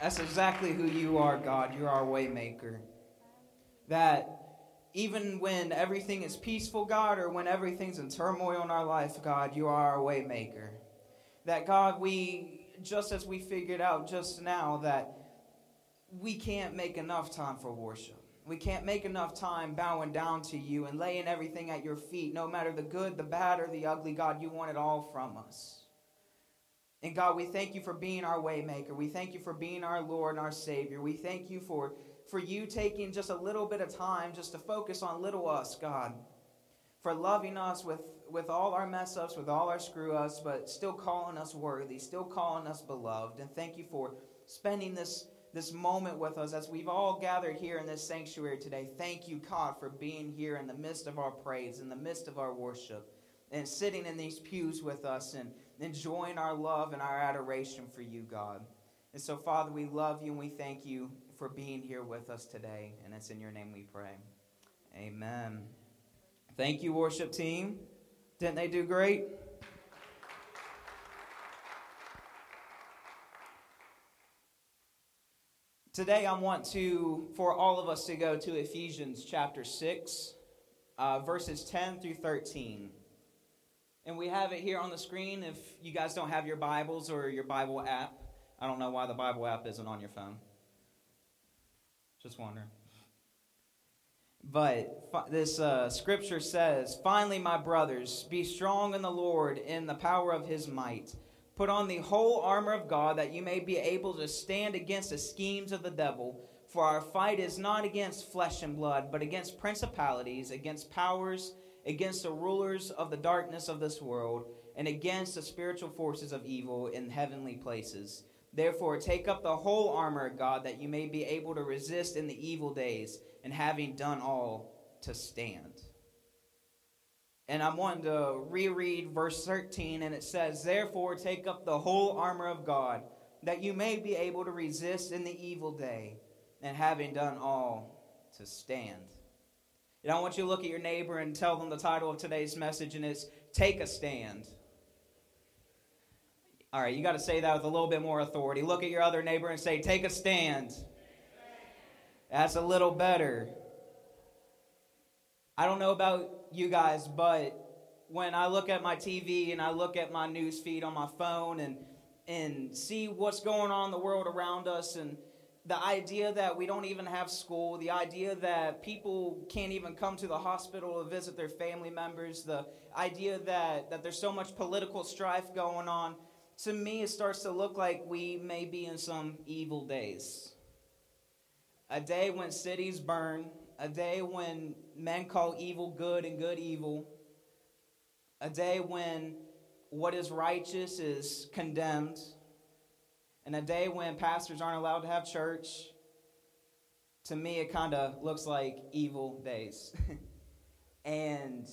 That's exactly who you are, God. You're our waymaker. That even when everything is peaceful, God, or when everything's in turmoil in our life, God, you are our waymaker. That God, we just as we figured out just now that we can't make enough time for worship. We can't make enough time bowing down to you and laying everything at your feet, no matter the good, the bad, or the ugly. God, you want it all from us. And God, we thank you for being our waymaker. We thank you for being our Lord and our Savior. We thank you for, for you taking just a little bit of time just to focus on little us, God. For loving us with, with all our mess ups, with all our screw ups, but still calling us worthy, still calling us beloved. And thank you for spending this, this moment with us as we've all gathered here in this sanctuary today. Thank you, God, for being here in the midst of our praise, in the midst of our worship, and sitting in these pews with us and enjoying our love and our adoration for you, God. And so, Father, we love you and we thank you for being here with us today. And it's in your name we pray. Amen. Thank you, worship team. Didn't they do great? Today, I want to, for all of us to go to Ephesians chapter 6, uh, verses 10 through 13. And we have it here on the screen if you guys don't have your Bibles or your Bible app. I don't know why the Bible app isn't on your phone. Just wondering. But this uh, scripture says, Finally, my brothers, be strong in the Lord in the power of his might. Put on the whole armor of God that you may be able to stand against the schemes of the devil. For our fight is not against flesh and blood, but against principalities, against powers against the rulers of the darkness of this world, and against the spiritual forces of evil in heavenly places. Therefore, take up the whole armor of God, that you may be able to resist in the evil days, and having done all, to stand. And I'm wanting to reread verse 13, and it says, Therefore, take up the whole armor of God, that you may be able to resist in the evil day, and having done all, to stand. And I want you to look at your neighbor and tell them the title of today's message, and it's Take a Stand. All right, you got to say that with a little bit more authority. Look at your other neighbor and say, Take a stand. That's a little better. I don't know about you guys, but when I look at my TV and I look at my news feed on my phone and and see what's going on in the world around us and the idea that we don't even have school, the idea that people can't even come to the hospital to visit their family members, the idea that, that there's so much political strife going on, to me, it starts to look like we may be in some evil days. A day when cities burn, a day when men call evil good and good evil, a day when what is righteous is condemned in a day when pastors aren't allowed to have church, to me it kind of looks like evil days. and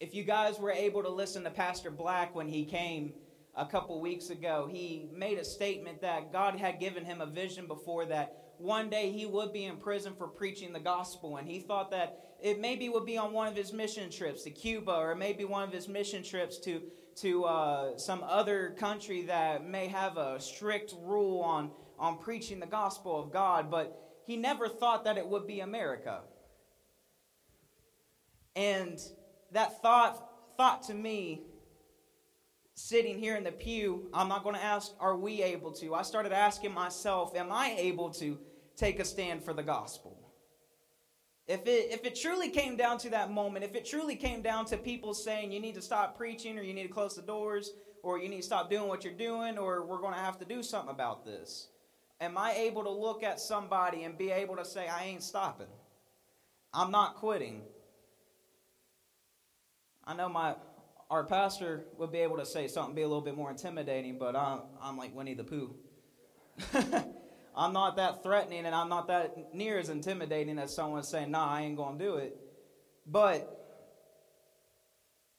if you guys were able to listen to Pastor Black when he came a couple weeks ago, he made a statement that God had given him a vision before that one day he would be in prison for preaching the gospel. And he thought that it maybe would be on one of his mission trips to Cuba or maybe one of his mission trips to to uh, some other country that may have a strict rule on, on preaching the gospel of God, but he never thought that it would be America. And that thought, thought to me, sitting here in the pew, I'm not going to ask, are we able to? I started asking myself, am I able to take a stand for the gospel? If it, if it truly came down to that moment, if it truly came down to people saying you need to stop preaching or you need to close the doors or you need to stop doing what you're doing or we're going to have to do something about this, am I able to look at somebody and be able to say, I ain't stopping? I'm not quitting. I know my our pastor would be able to say something be a little bit more intimidating, but I'm, I'm like Winnie the Pooh. I'm not that threatening and I'm not that near as intimidating as someone saying, nah, I ain't going to do it. But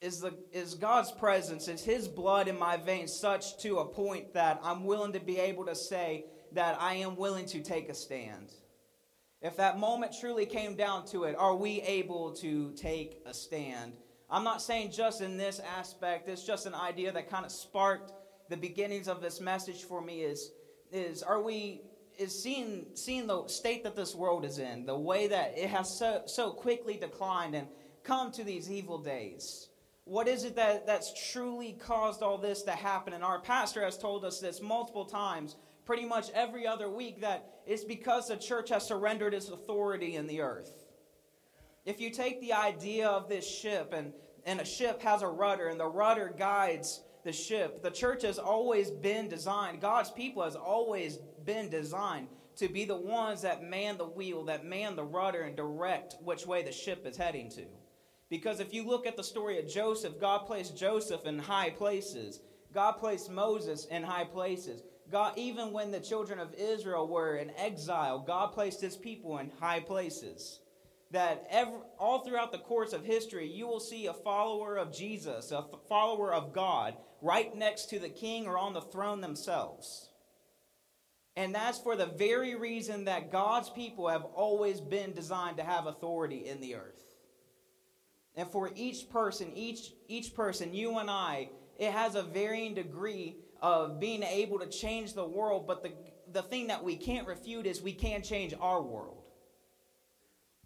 is, the, is God's presence, is His blood in my veins such to a point that I'm willing to be able to say that I am willing to take a stand? If that moment truly came down to it, are we able to take a stand? I'm not saying just in this aspect, it's just an idea that kind of sparked the beginnings of this message for me is is are we is seeing seeing the state that this world is in, the way that it has so so quickly declined and come to these evil days. What is it that, that's truly caused all this to happen? And our pastor has told us this multiple times, pretty much every other week, that it's because the church has surrendered its authority in the earth. If you take the idea of this ship, and, and a ship has a rudder, and the rudder guides the ship, the church has always been designed, God's people has always been designed to be the ones that man the wheel, that man the rudder, and direct which way the ship is heading to. Because if you look at the story of Joseph, God placed Joseph in high places. God placed Moses in high places. God, even when the children of Israel were in exile, God placed his people in high places. That every, all throughout the course of history, you will see a follower of Jesus, a follower of God, right next to the king or on the throne themselves. And that's for the very reason that God's people have always been designed to have authority in the earth. And for each person, each, each person, you and I, it has a varying degree of being able to change the world, but the, the thing that we can't refute is we can change our world.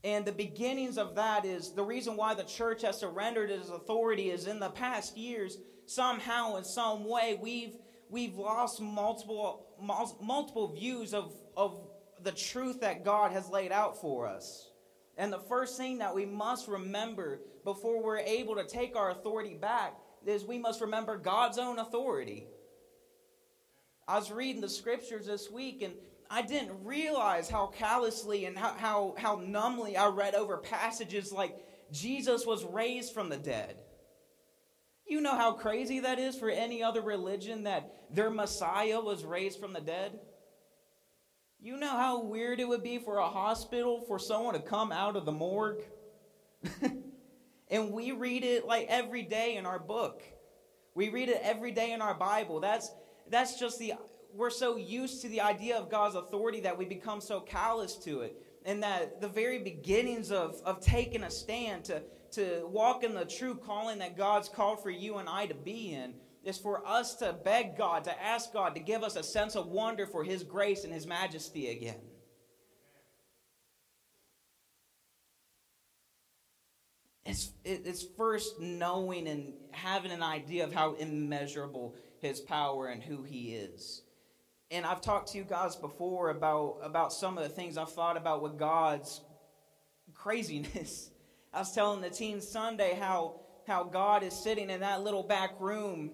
And the beginnings of that is the reason why the church has surrendered its authority is in the past years, somehow, in some way, we've, we've lost multiple, multiple views of, of the truth that God has laid out for us. And the first thing that we must remember before we're able to take our authority back is we must remember God's own authority. I was reading the scriptures this week and I didn't realize how callously and how, how, how numbly I read over passages like Jesus was raised from the dead. You know how crazy that is for any other religion that their Messiah was raised from the dead? You know how weird it would be for a hospital for someone to come out of the morgue? and we read it like every day in our book. We read it every day in our Bible. That's that's just the we're so used to the idea of God's authority that we become so callous to it. And that the very beginnings of, of taking a stand to, to walk in the true calling that God's called for you and I to be in is for us to beg God, to ask God to give us a sense of wonder for His grace and His majesty again. It's, it's first knowing and having an idea of how immeasurable His power and who He is. And I've talked to you guys before about, about some of the things I've thought about with God's craziness. I was telling the teens Sunday how, how God is sitting in that little back room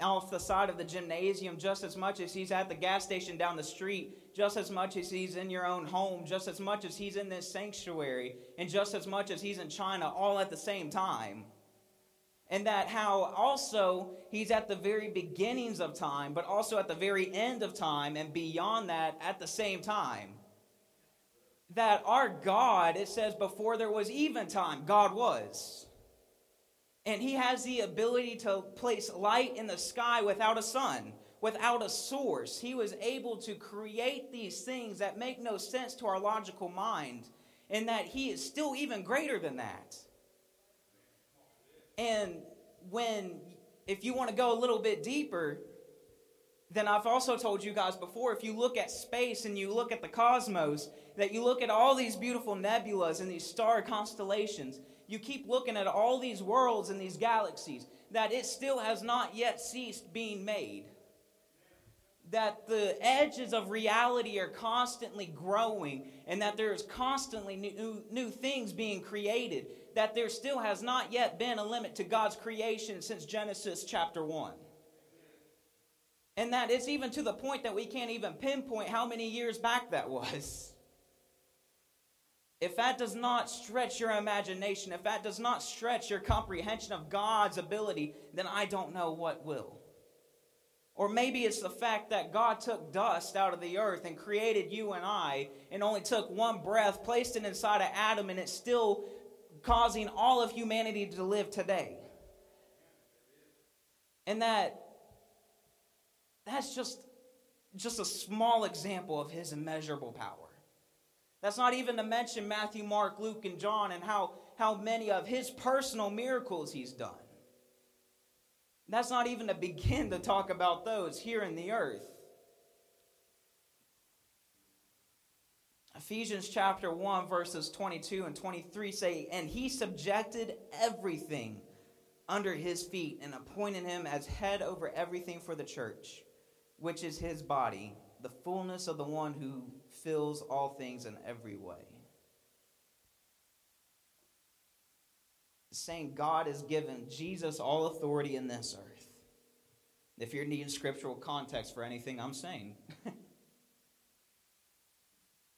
off the side of the gymnasium just as much as he's at the gas station down the street, just as much as he's in your own home, just as much as he's in this sanctuary, and just as much as he's in China all at the same time. And that how also he's at the very beginnings of time, but also at the very end of time, and beyond that at the same time. That our God, it says, before there was even time, God was. And he has the ability to place light in the sky without a sun, without a source. He was able to create these things that make no sense to our logical mind, and that he is still even greater than that. And when, if you want to go a little bit deeper, then I've also told you guys before if you look at space and you look at the cosmos, that you look at all these beautiful nebulas and these star constellations, you keep looking at all these worlds and these galaxies, that it still has not yet ceased being made. That the edges of reality are constantly growing, and that there's constantly new, new things being created. That there still has not yet been a limit to God's creation since Genesis chapter 1. And that it's even to the point that we can't even pinpoint how many years back that was. If that does not stretch your imagination, if that does not stretch your comprehension of God's ability, then I don't know what will. Or maybe it's the fact that God took dust out of the earth and created you and I, and only took one breath, placed it inside of Adam, and it's still causing all of humanity to live today. And that that's just just a small example of his immeasurable power. That's not even to mention Matthew, Mark, Luke, and John and how, how many of his personal miracles he's done. That's not even to begin to talk about those here in the earth. Ephesians chapter 1, verses 22 and 23 say, And he subjected everything under his feet and appointed him as head over everything for the church, which is his body, the fullness of the one who fills all things in every way. Saying God has given Jesus all authority in this earth. If you're needing scriptural context for anything I'm saying.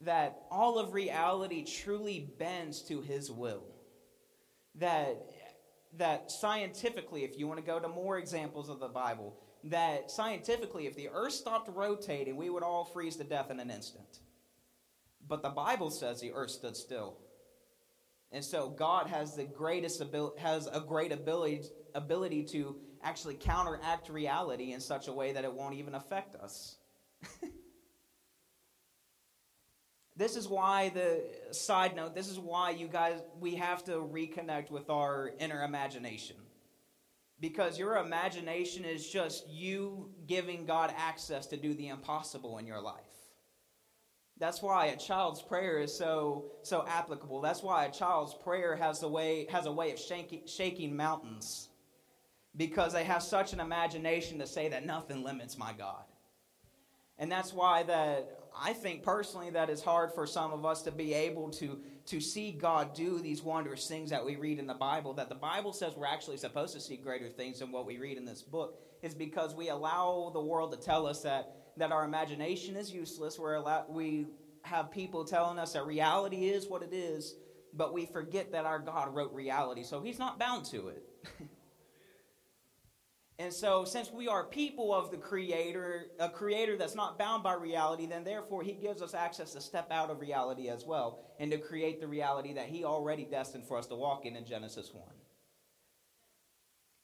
that all of reality truly bends to his will. That, that scientifically, if you want to go to more examples of the Bible, that scientifically, if the earth stopped rotating, we would all freeze to death in an instant. But the Bible says the earth stood still. And so God has the greatest ability, has a great ability, ability to actually counteract reality in such a way that it won't even affect us. This is why the side note, this is why you guys we have to reconnect with our inner imagination. Because your imagination is just you giving God access to do the impossible in your life. That's why a child's prayer is so so applicable. That's why a child's prayer has a way has a way of shaking, shaking mountains. Because they have such an imagination to say that nothing limits my God. And that's why that I think personally that it's hard for some of us to be able to, to see God do these wondrous things that we read in the Bible, that the Bible says we're actually supposed to see greater things than what we read in this book, is because we allow the world to tell us that, that our imagination is useless. We're allow, we have people telling us that reality is what it is, but we forget that our God wrote reality, so he's not bound to it. And so, since we are people of the Creator, a Creator that's not bound by reality, then therefore He gives us access to step out of reality as well and to create the reality that He already destined for us to walk in in Genesis 1.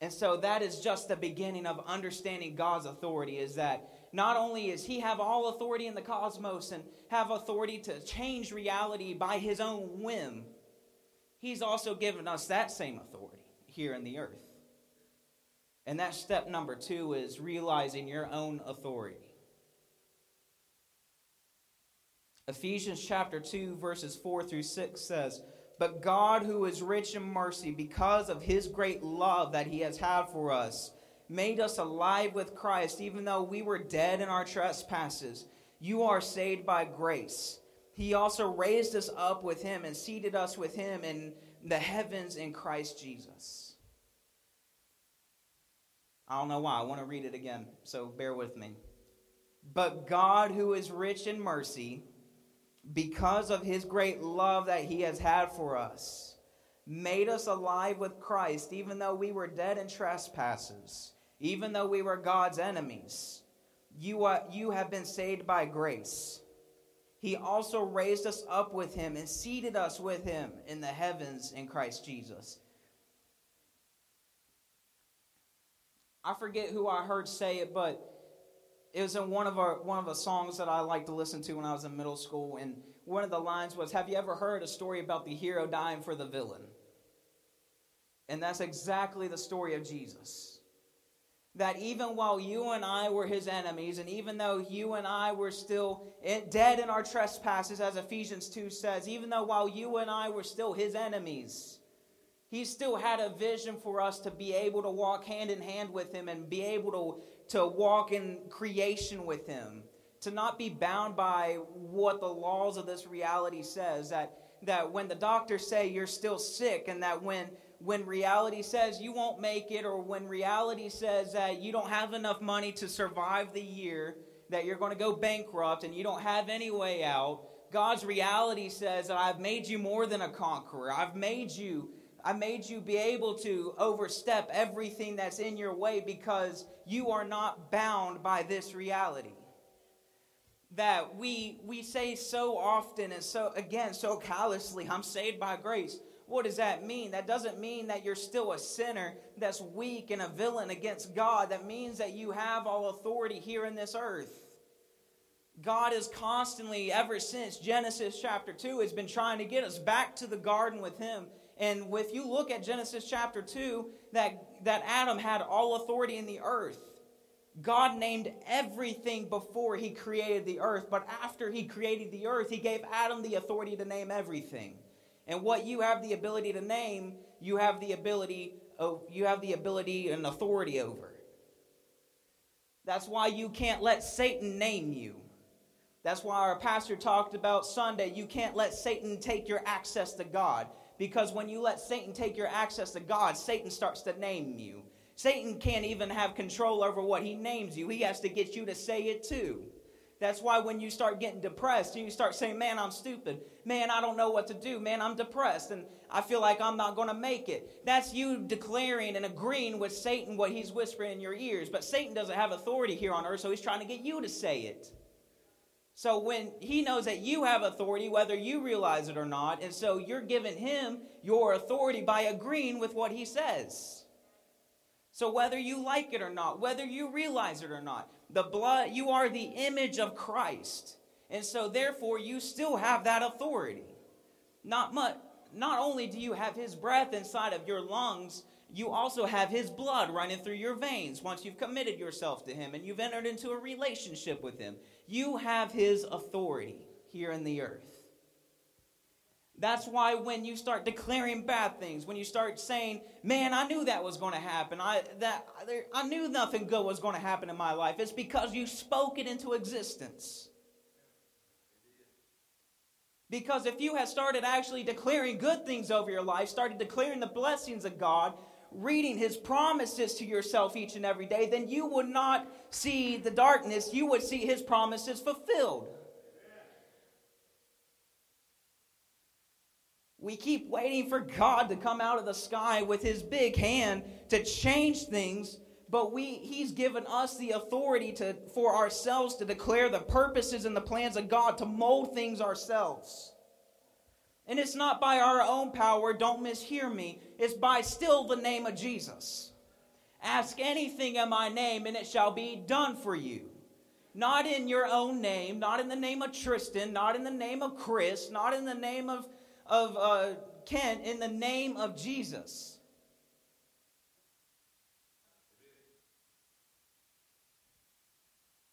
And so that is just the beginning of understanding God's authority is that not only is he have all authority in the cosmos and have authority to change reality by his own whim, he's also given us that same authority here in the earth. And that step number two is realizing your own authority. Ephesians chapter 2, verses 4 through 6 says, But God, who is rich in mercy, because of his great love that he has had for us, made us alive with Christ, even though we were dead in our trespasses. You are saved by grace. He also raised us up with him and seated us with him in the heavens in Christ Jesus. I don't know why. I want to read it again, so bear with me. But God, who is rich in mercy, because of his great love that he has had for us, made us alive with Christ, even though we were dead in trespasses, even though we were God's enemies. You, are, you have been saved by grace. He also raised us up with him and seated us with him in the heavens in Christ Jesus I forget who I heard say it, but it was in one of our one of the songs that I liked to listen to when I was in middle school, and one of the lines was, "Have you ever heard a story about the hero dying for the villain?" And that's exactly the story of Jesus. That even while you and I were his enemies, and even though you and I were still dead in our trespasses, as Ephesians 2 says, even though while you and I were still his enemies, he still had a vision for us to be able to walk hand in hand with Him and be able to, to walk in creation with Him. To not be bound by what the laws of this reality says. That, that when the doctors say you're still sick, and that when, when reality says you won't make it, or when reality says that you don't have enough money to survive the year, that you're going to go bankrupt and you don't have any way out, God's reality says that I've made you more than a conqueror. I've made you I made you be able to overstep everything that's in your way because you are not bound by this reality. That we we say so often and so again so callously, I'm saved by grace. What does that mean? That doesn't mean that you're still a sinner that's weak and a villain against God. That means that you have all authority here in this earth. God is constantly, ever since Genesis chapter 2, has been trying to get us back to the garden with Him and if you look at Genesis chapter 2, that, that Adam had all authority in the earth. God named everything before he created the earth, but after he created the earth, he gave Adam the authority to name everything. And what you have the ability to name, you have the ability you have the ability and authority over. That's why you can't let Satan name you. That's why our pastor talked about Sunday. You can't let Satan take your access to God. Because when you let Satan take your access to God, Satan starts to name you. Satan can't even have control over what he names you. He has to get you to say it too. That's why when you start getting depressed and you start saying, Man, I'm stupid. Man, I don't know what to do. Man, I'm depressed and I feel like I'm not going to make it. That's you declaring and agreeing with Satan what he's whispering in your ears. But Satan doesn't have authority here on earth, so he's trying to get you to say it. So when he knows that you have authority, whether you realize it or not, and so you're giving him your authority by agreeing with what he says. So whether you like it or not, whether you realize it or not, the blood, you are the image of Christ. And so therefore you still have that authority. Not much not only do you have his breath inside of your lungs, you also have his blood running through your veins once you've committed yourself to him and you've entered into a relationship with him. You have his authority here in the earth. That's why when you start declaring bad things, when you start saying, "Man, I knew that was going to happen. I that I knew nothing good was going to happen in my life." It's because you spoke it into existence. Because if you had started actually declaring good things over your life, started declaring the blessings of God, reading his promises to yourself each and every day, then you would not see the darkness, you would see his promises fulfilled. We keep waiting for God to come out of the sky with his big hand to change things, but we he's given us the authority to for ourselves to declare the purposes and the plans of God to mold things ourselves. And it's not by our own power, don't mishear me. It's by still the name of Jesus. Ask anything in my name, and it shall be done for you. Not in your own name, not in the name of Tristan, not in the name of Chris, not in the name of, of uh, Ken, in the name of Jesus.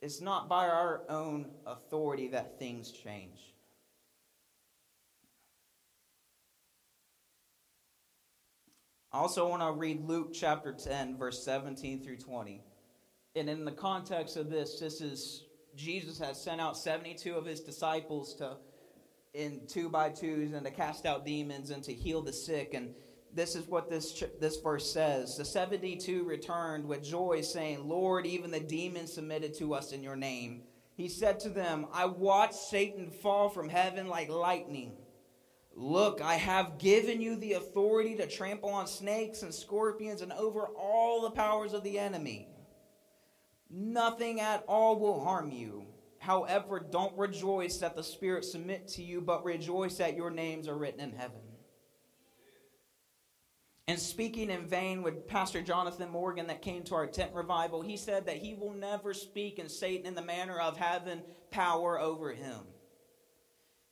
It's not by our own authority that things change. I also want to read Luke chapter 10, verse 17 through 20. And in the context of this, this is Jesus has sent out 72 of his disciples to in two by twos and to cast out demons and to heal the sick. And this is what this, this verse says. The 72 returned with joy, saying, Lord, even the demons submitted to us in your name. He said to them, I watched Satan fall from heaven like lightning. Look, I have given you the authority to trample on snakes and scorpions and over all the powers of the enemy. Nothing at all will harm you. However, don't rejoice that the Spirit submit to you, but rejoice that your names are written in heaven. And speaking in vain with Pastor Jonathan Morgan that came to our tent revival, he said that he will never speak in Satan in the manner of having power over him.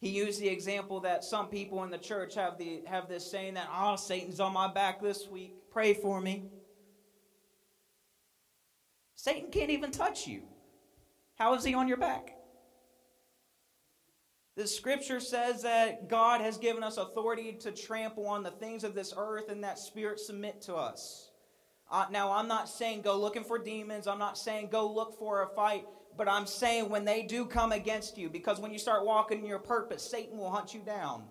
He used the example that some people in the church have the have this saying that oh Satan's on my back this week. Pray for me. Satan can't even touch you. How is he on your back? The scripture says that God has given us authority to trample on the things of this earth and that spirit submit to us. Uh, now, I'm not saying go looking for demons. I'm not saying go look for a fight. But I'm saying when they do come against you, because when you start walking in your purpose, Satan will hunt you down.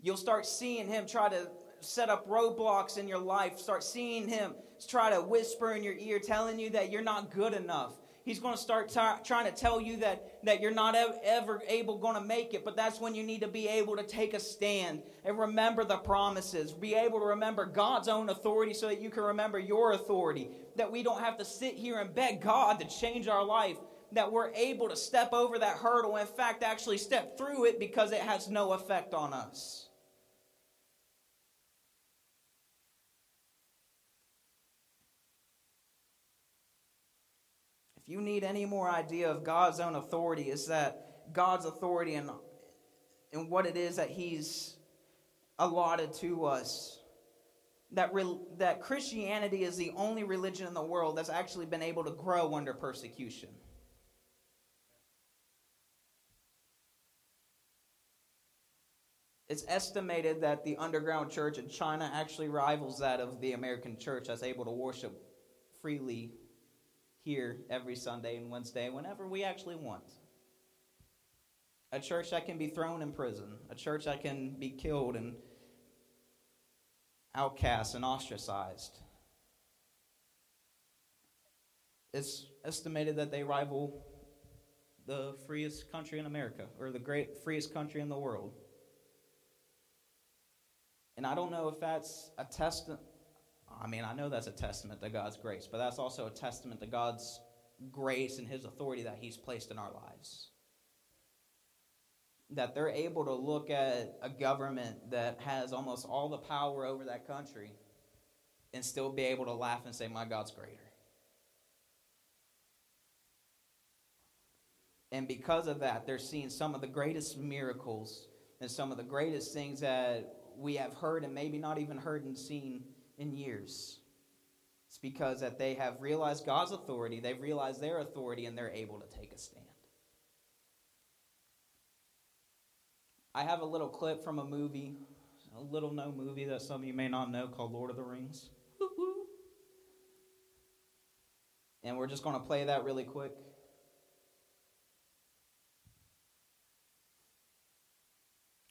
You'll start seeing him try to set up roadblocks in your life, start seeing him try to whisper in your ear, telling you that you're not good enough. He's going to start t- trying to tell you that, that you're not ev- ever able going to make it, but that's when you need to be able to take a stand and remember the promises. Be able to remember God's own authority so that you can remember your authority. That we don't have to sit here and beg God to change our life. That we're able to step over that hurdle. In fact, actually step through it because it has no effect on us. If you need any more idea of God's own authority, is that God's authority and, and what it is that He's allotted to us that, re- that Christianity is the only religion in the world that's actually been able to grow under persecution. It's estimated that the underground church in China actually rivals that of the American church that's able to worship freely here every Sunday and Wednesday whenever we actually want. A church that can be thrown in prison, a church that can be killed and outcast and ostracized. It's estimated that they rival the freest country in America or the great freest country in the world. And I don't know if that's a testament. I mean, I know that's a testament to God's grace, but that's also a testament to God's grace and His authority that He's placed in our lives. That they're able to look at a government that has almost all the power over that country and still be able to laugh and say, My God's greater. And because of that, they're seeing some of the greatest miracles and some of the greatest things that we have heard and maybe not even heard and seen in years. It's because that they have realized God's authority, they've realized their authority, and they're able to take a stand. I have a little clip from a movie, a little known movie that some of you may not know called Lord of the Rings. And we're just going to play that really quick.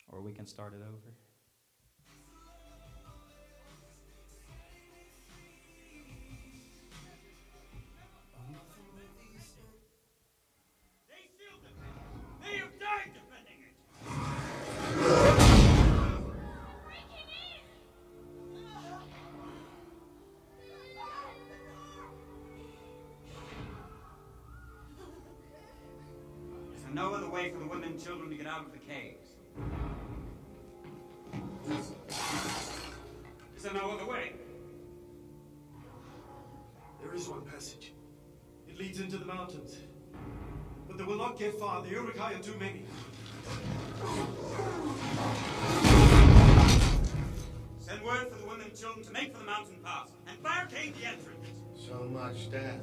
Or we can start it over. But they will not get far. The Uruk-hai are too many. Send word for the women and children to make for the mountain pass and barricade the entrance. So much death.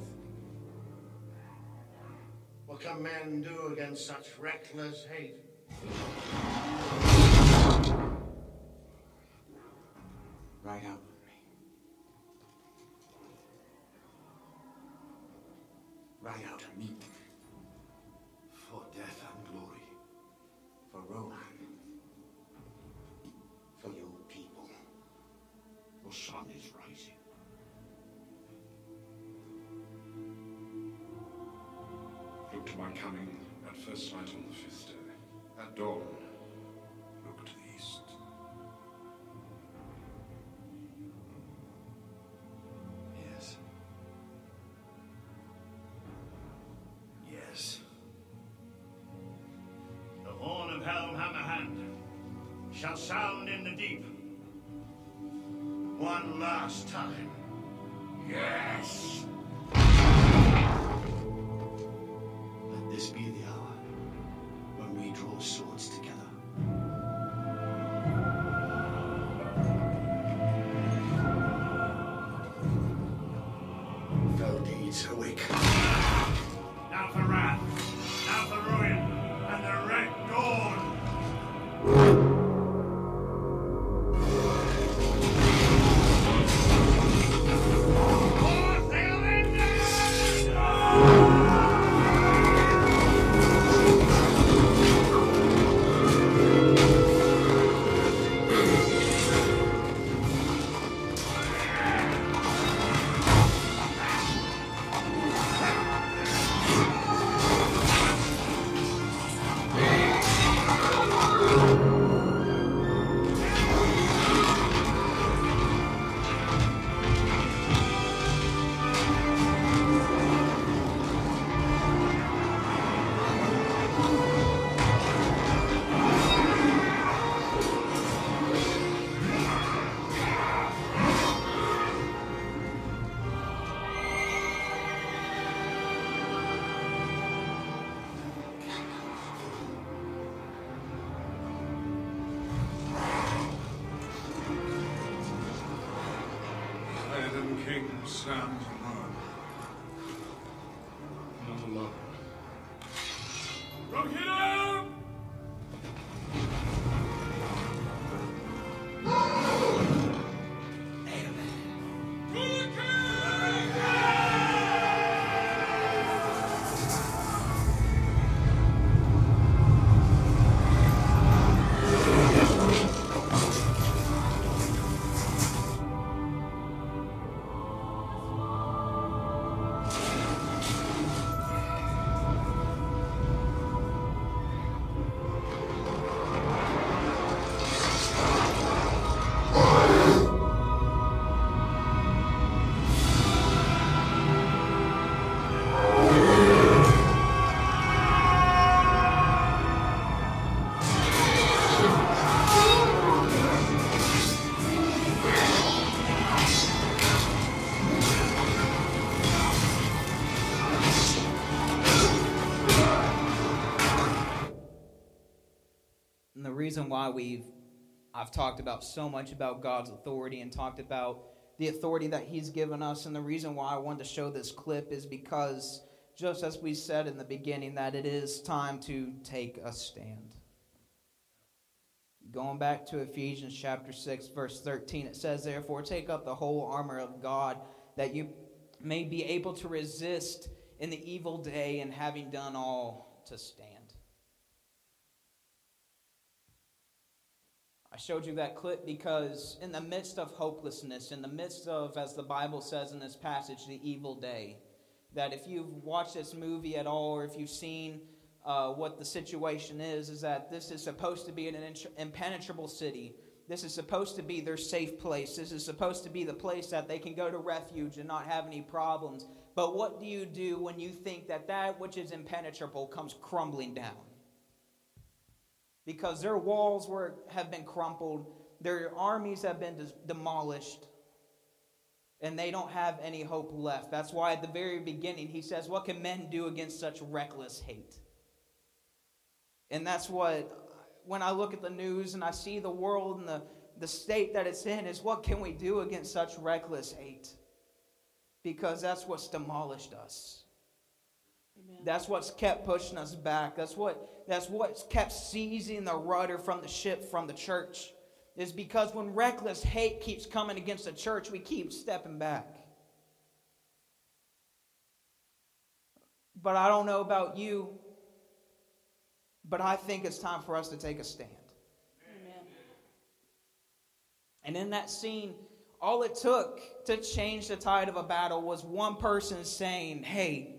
What can men do against such reckless hate? Right out. Right out and shall sound in the deep. One last time. Yes! Reason why we've I've talked about so much about God's authority and talked about the authority that he's given us and the reason why I wanted to show this clip is because just as we said in the beginning that it is time to take a stand. Going back to Ephesians chapter 6 verse 13 it says therefore take up the whole armor of God that you may be able to resist in the evil day and having done all to stand. I showed you that clip because, in the midst of hopelessness, in the midst of, as the Bible says in this passage, the evil day, that if you've watched this movie at all or if you've seen uh, what the situation is, is that this is supposed to be an impenetrable city. This is supposed to be their safe place. This is supposed to be the place that they can go to refuge and not have any problems. But what do you do when you think that that which is impenetrable comes crumbling down? Because their walls were, have been crumpled, their armies have been demolished, and they don't have any hope left. That's why at the very beginning he says, What can men do against such reckless hate? And that's what, when I look at the news and I see the world and the, the state that it's in, is what can we do against such reckless hate? Because that's what's demolished us. That's what's kept pushing us back. That's what that's what's kept seizing the rudder from the ship from the church. Is because when reckless hate keeps coming against the church, we keep stepping back. But I don't know about you, but I think it's time for us to take a stand. Amen. And in that scene, all it took to change the tide of a battle was one person saying, Hey,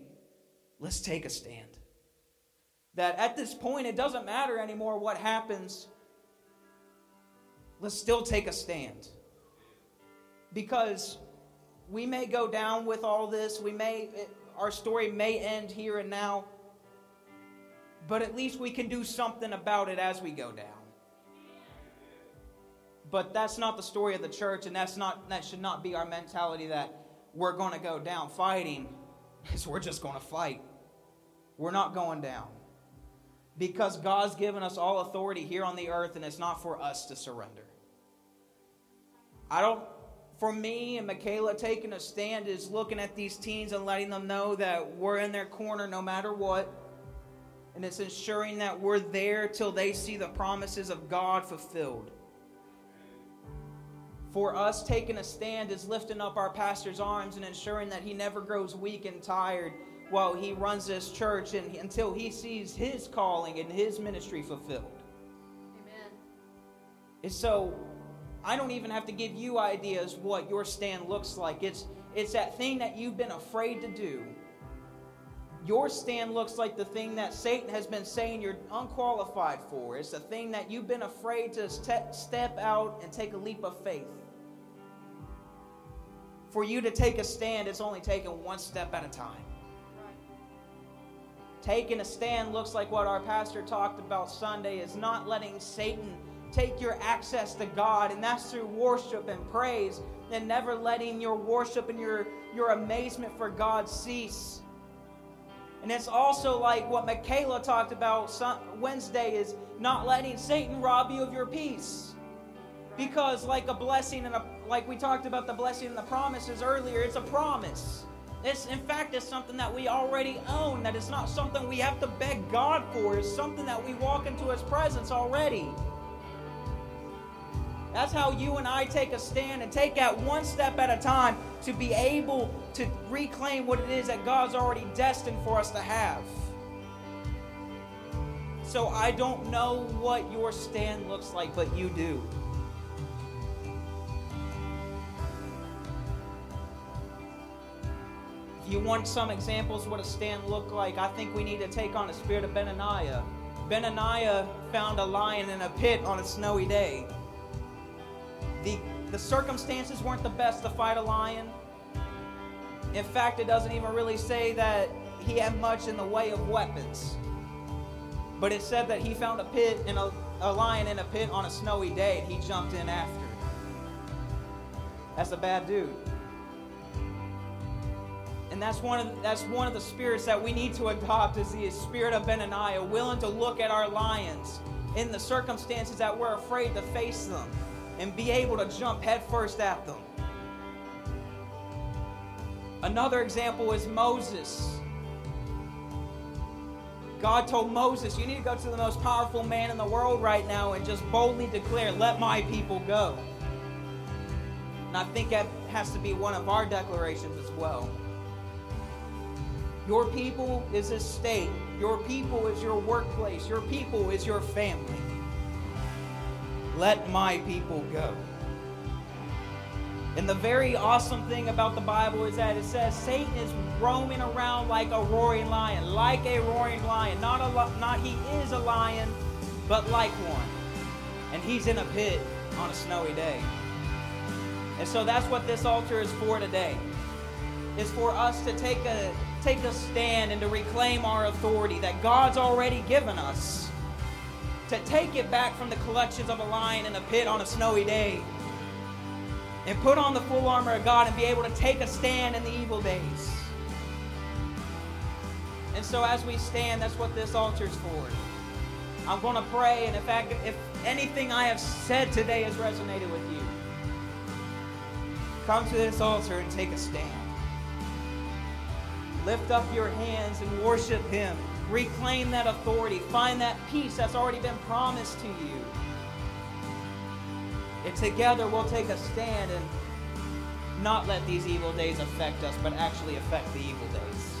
let's take a stand. That at this point, it doesn't matter anymore what happens. Let's still take a stand. Because we may go down with all this, we may, our story may end here and now, but at least we can do something about it as we go down. But that's not the story of the church, and that's not that should not be our mentality that we're going to go down fighting, because we're just going to fight. We're not going down. Because God's given us all authority here on the earth, and it's not for us to surrender. I don't, for me and Michaela, taking a stand is looking at these teens and letting them know that we're in their corner no matter what. And it's ensuring that we're there till they see the promises of God fulfilled. For us, taking a stand is lifting up our pastor's arms and ensuring that he never grows weak and tired while he runs this church and until he sees his calling and his ministry fulfilled. Amen. And so I don't even have to give you ideas what your stand looks like. It's it's that thing that you've been afraid to do. Your stand looks like the thing that Satan has been saying you're unqualified for. It's the thing that you've been afraid to step out and take a leap of faith. For you to take a stand, it's only taken one step at a time. Taking a stand looks like what our pastor talked about Sunday is not letting Satan take your access to God, and that's through worship and praise, and never letting your worship and your, your amazement for God cease. And it's also like what Michaela talked about Wednesday is not letting Satan rob you of your peace. Because like a blessing and a like we talked about the blessing and the promises earlier, it's a promise. It's, in fact, it's something that we already own, that it's not something we have to beg God for. It's something that we walk into His presence already. That's how you and I take a stand and take that one step at a time to be able to reclaim what it is that God's already destined for us to have. So I don't know what your stand looks like, but you do. You want some examples what a stand looked like, I think we need to take on the spirit of Benaiah. Benaiah found a lion in a pit on a snowy day. The, the circumstances weren't the best to fight a lion. In fact, it doesn't even really say that he had much in the way of weapons. But it said that he found a pit in a, a lion in a pit on a snowy day and he jumped in after. That's a bad dude. And that's one of the, that's one of the spirits that we need to adopt is the spirit of Benaiah, willing to look at our lions in the circumstances that we're afraid to face them and be able to jump headfirst at them. Another example is Moses. God told Moses, You need to go to the most powerful man in the world right now and just boldly declare, Let my people go. And I think that has to be one of our declarations as well. Your people is a state. Your people is your workplace. Your people is your family. Let my people go. And the very awesome thing about the Bible is that it says Satan is roaming around like a roaring lion, like a roaring lion. Not a not he is a lion, but like one. And he's in a pit on a snowy day. And so that's what this altar is for today. Is for us to take a take a stand and to reclaim our authority that God's already given us. To take it back from the clutches of a lion in a pit on a snowy day and put on the full armor of God and be able to take a stand in the evil days. And so as we stand, that's what this altar's for. I'm going to pray, and in fact, if anything I have said today has resonated with you, come to this altar and take a stand. Lift up your hands and worship Him. Reclaim that authority. Find that peace that's already been promised to you. And together we'll take a stand and not let these evil days affect us, but actually affect the evil days.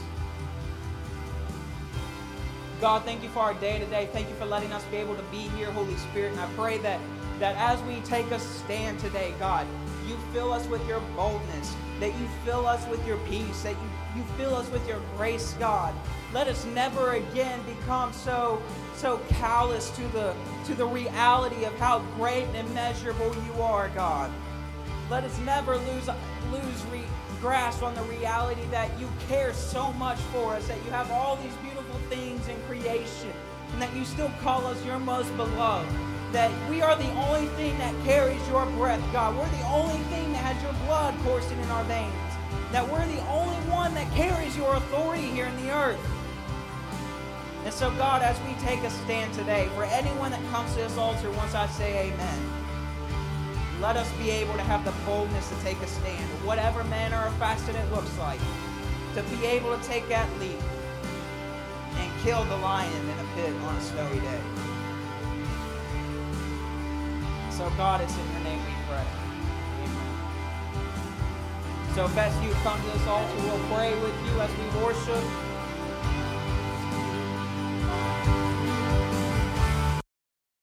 God, thank you for our day today. Thank you for letting us be able to be here, Holy Spirit. And I pray that, that as we take a stand today, God, you fill us with your boldness, that you fill us with your peace, that you, you fill us with your grace, God. Let us never again become so so callous to the to the reality of how great and immeasurable you are, God. Let us never lose lose re, grasp on the reality that you care so much for us, that you have all these beautiful things in creation, and that you still call us your most beloved. That we are the only thing that carries your breath, God. We're the only thing that has your blood coursing in our veins. That we're the only one that carries your authority here in the earth. And so, God, as we take a stand today, for anyone that comes to this altar once I say amen, let us be able to have the boldness to take a stand, whatever manner or fashion it looks like, to be able to take that leap and kill the lion in a pit on a snowy day. So, God, it's in your name we pray. So, if as you come to this altar, we'll pray with you as we worship.